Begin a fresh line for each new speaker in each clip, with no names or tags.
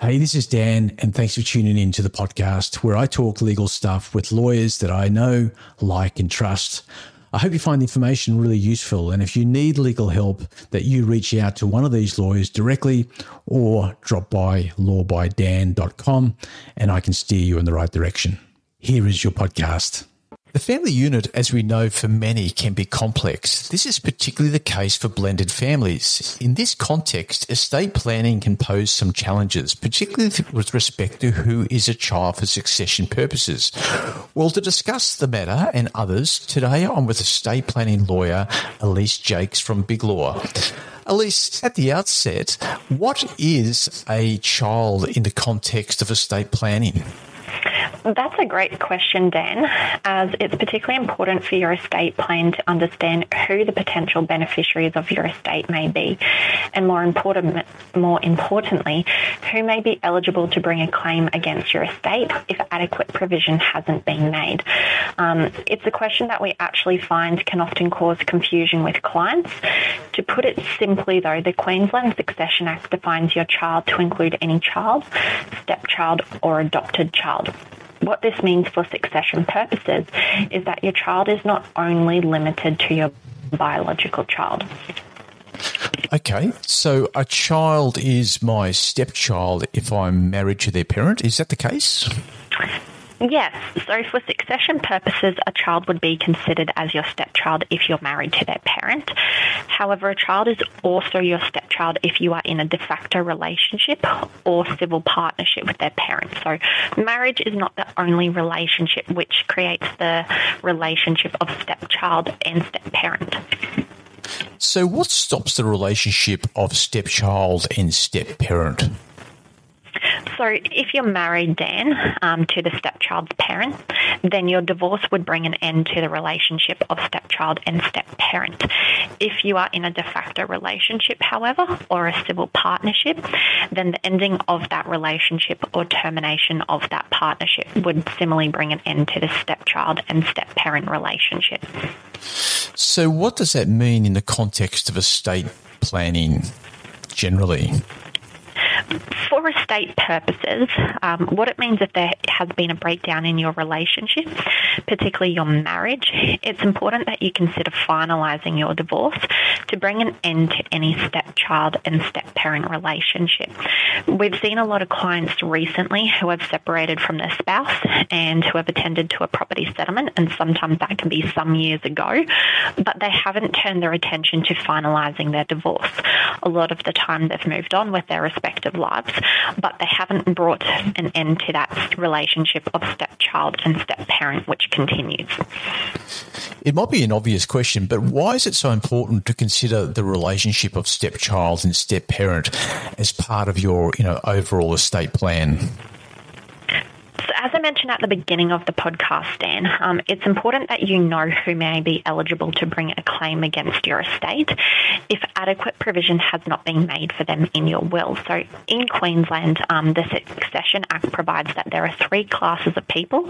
Hey, this is Dan, and thanks for tuning in to the podcast where I talk legal stuff with lawyers that I know, like, and trust. I hope you find the information really useful, and if you need legal help, that you reach out to one of these lawyers directly or drop by lawbydan.com and I can steer you in the right direction. Here is your podcast. The family unit, as we know for many, can be complex. This is particularly the case for blended families. In this context, estate planning can pose some challenges, particularly with respect to who is a child for succession purposes. Well, to discuss the matter and others, today I'm with estate planning lawyer Elise Jakes from Big Law. Elise, at the outset, what is a child in the context of estate planning?
That's a great question, Dan, as it's particularly important for your estate plan to understand who the potential beneficiaries of your estate may be, and more important, more importantly, who may be eligible to bring a claim against your estate if adequate provision hasn't been made. Um, it's a question that we actually find can often cause confusion with clients. To put it simply, though, the Queensland Succession Act defines your child to include any child, stepchild, or adopted child. What this means for succession purposes is that your child is not only limited to your biological child.
Okay, so a child is my stepchild if I'm married to their parent. Is that the case?
Yes. So, for succession purposes, a child would be considered as your stepchild if you're married to their parent. However, a child is also your stepchild if you are in a de facto relationship or civil partnership with their parent. So, marriage is not the only relationship which creates the relationship of stepchild and stepparent.
So, what stops the relationship of stepchild and stepparent?
So, if you're married, Dan, um, to the stepchild's parent, then your divorce would bring an end to the relationship of stepchild and stepparent. If you are in a de facto relationship, however, or a civil partnership, then the ending of that relationship or termination of that partnership would similarly bring an end to the stepchild and stepparent relationship.
So, what does that mean in the context of estate planning generally?
For estate purposes, um, what it means if there has been a breakdown in your relationship, particularly your marriage, it's important that you consider finalising your divorce to bring an end to any stepchild and step-parent relationship. We've seen a lot of clients recently who have separated from their spouse and who have attended to a property settlement, and sometimes that can be some years ago, but they haven't turned their attention to finalising their divorce. A lot of the time they've moved on with their respective lives, but they haven't brought an end to that relationship of stepchild and step-parent, which continues.
It might be an obvious question, but why is it so important to consider the relationship of stepchild and step-parent as part of your, you know, overall estate plan?
I mentioned at the beginning of the podcast, Dan, um, it's important that you know who may be eligible to bring a claim against your estate if adequate provision has not been made for them in your will. So in Queensland, um, the Succession Act provides that there are three classes of people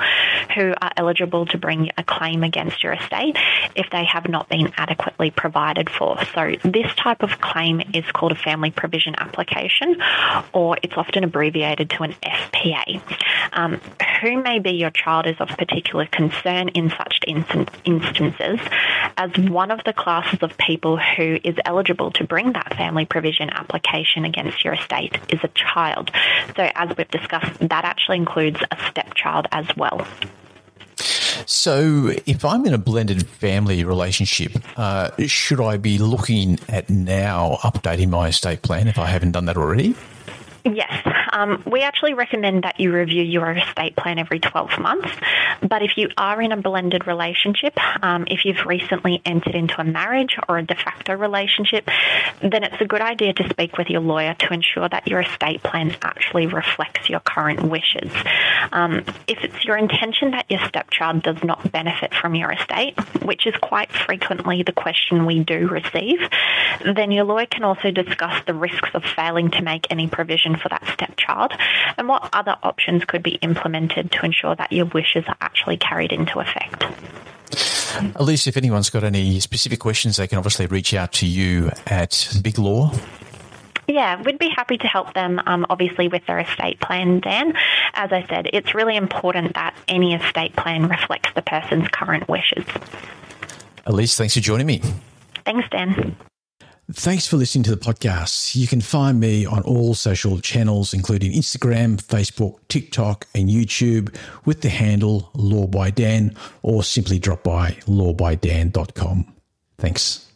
who are eligible to bring a claim against your estate if they have not been adequately provided for. So this type of claim is called a family provision application, or it's often abbreviated to an FPA. Um, who may be your child is of particular concern in such instances, as one of the classes of people who is eligible to bring that family provision application against your estate is a child. So, as we've discussed, that actually includes a stepchild as well.
So, if I'm in a blended family relationship, uh, should I be looking at now updating my estate plan if I haven't done that already?
Yes, um, we actually recommend that you review your estate plan every 12 months. But if you are in a blended relationship, um, if you've recently entered into a marriage or a de facto relationship, then it's a good idea to speak with your lawyer to ensure that your estate plan actually reflects your current wishes. Um, if it's your intention that your stepchild does not benefit from your estate, which is quite frequently the question we do receive, then your lawyer can also discuss the risks of failing to make any provision for that stepchild and what other options could be implemented to ensure that your wishes are actually carried into effect.
Elise, if anyone's got any specific questions, they can obviously reach out to you at Big Law.
Yeah, we'd be happy to help them, um, obviously, with their estate plan, Dan. As I said, it's really important that any estate plan reflects the person's current wishes.
Elise, thanks for joining me.
Thanks, Dan.
Thanks for listening to the podcast. You can find me on all social channels, including Instagram, Facebook, TikTok, and YouTube with the handle Law by Dan, or simply drop by lawbydan.com. Thanks.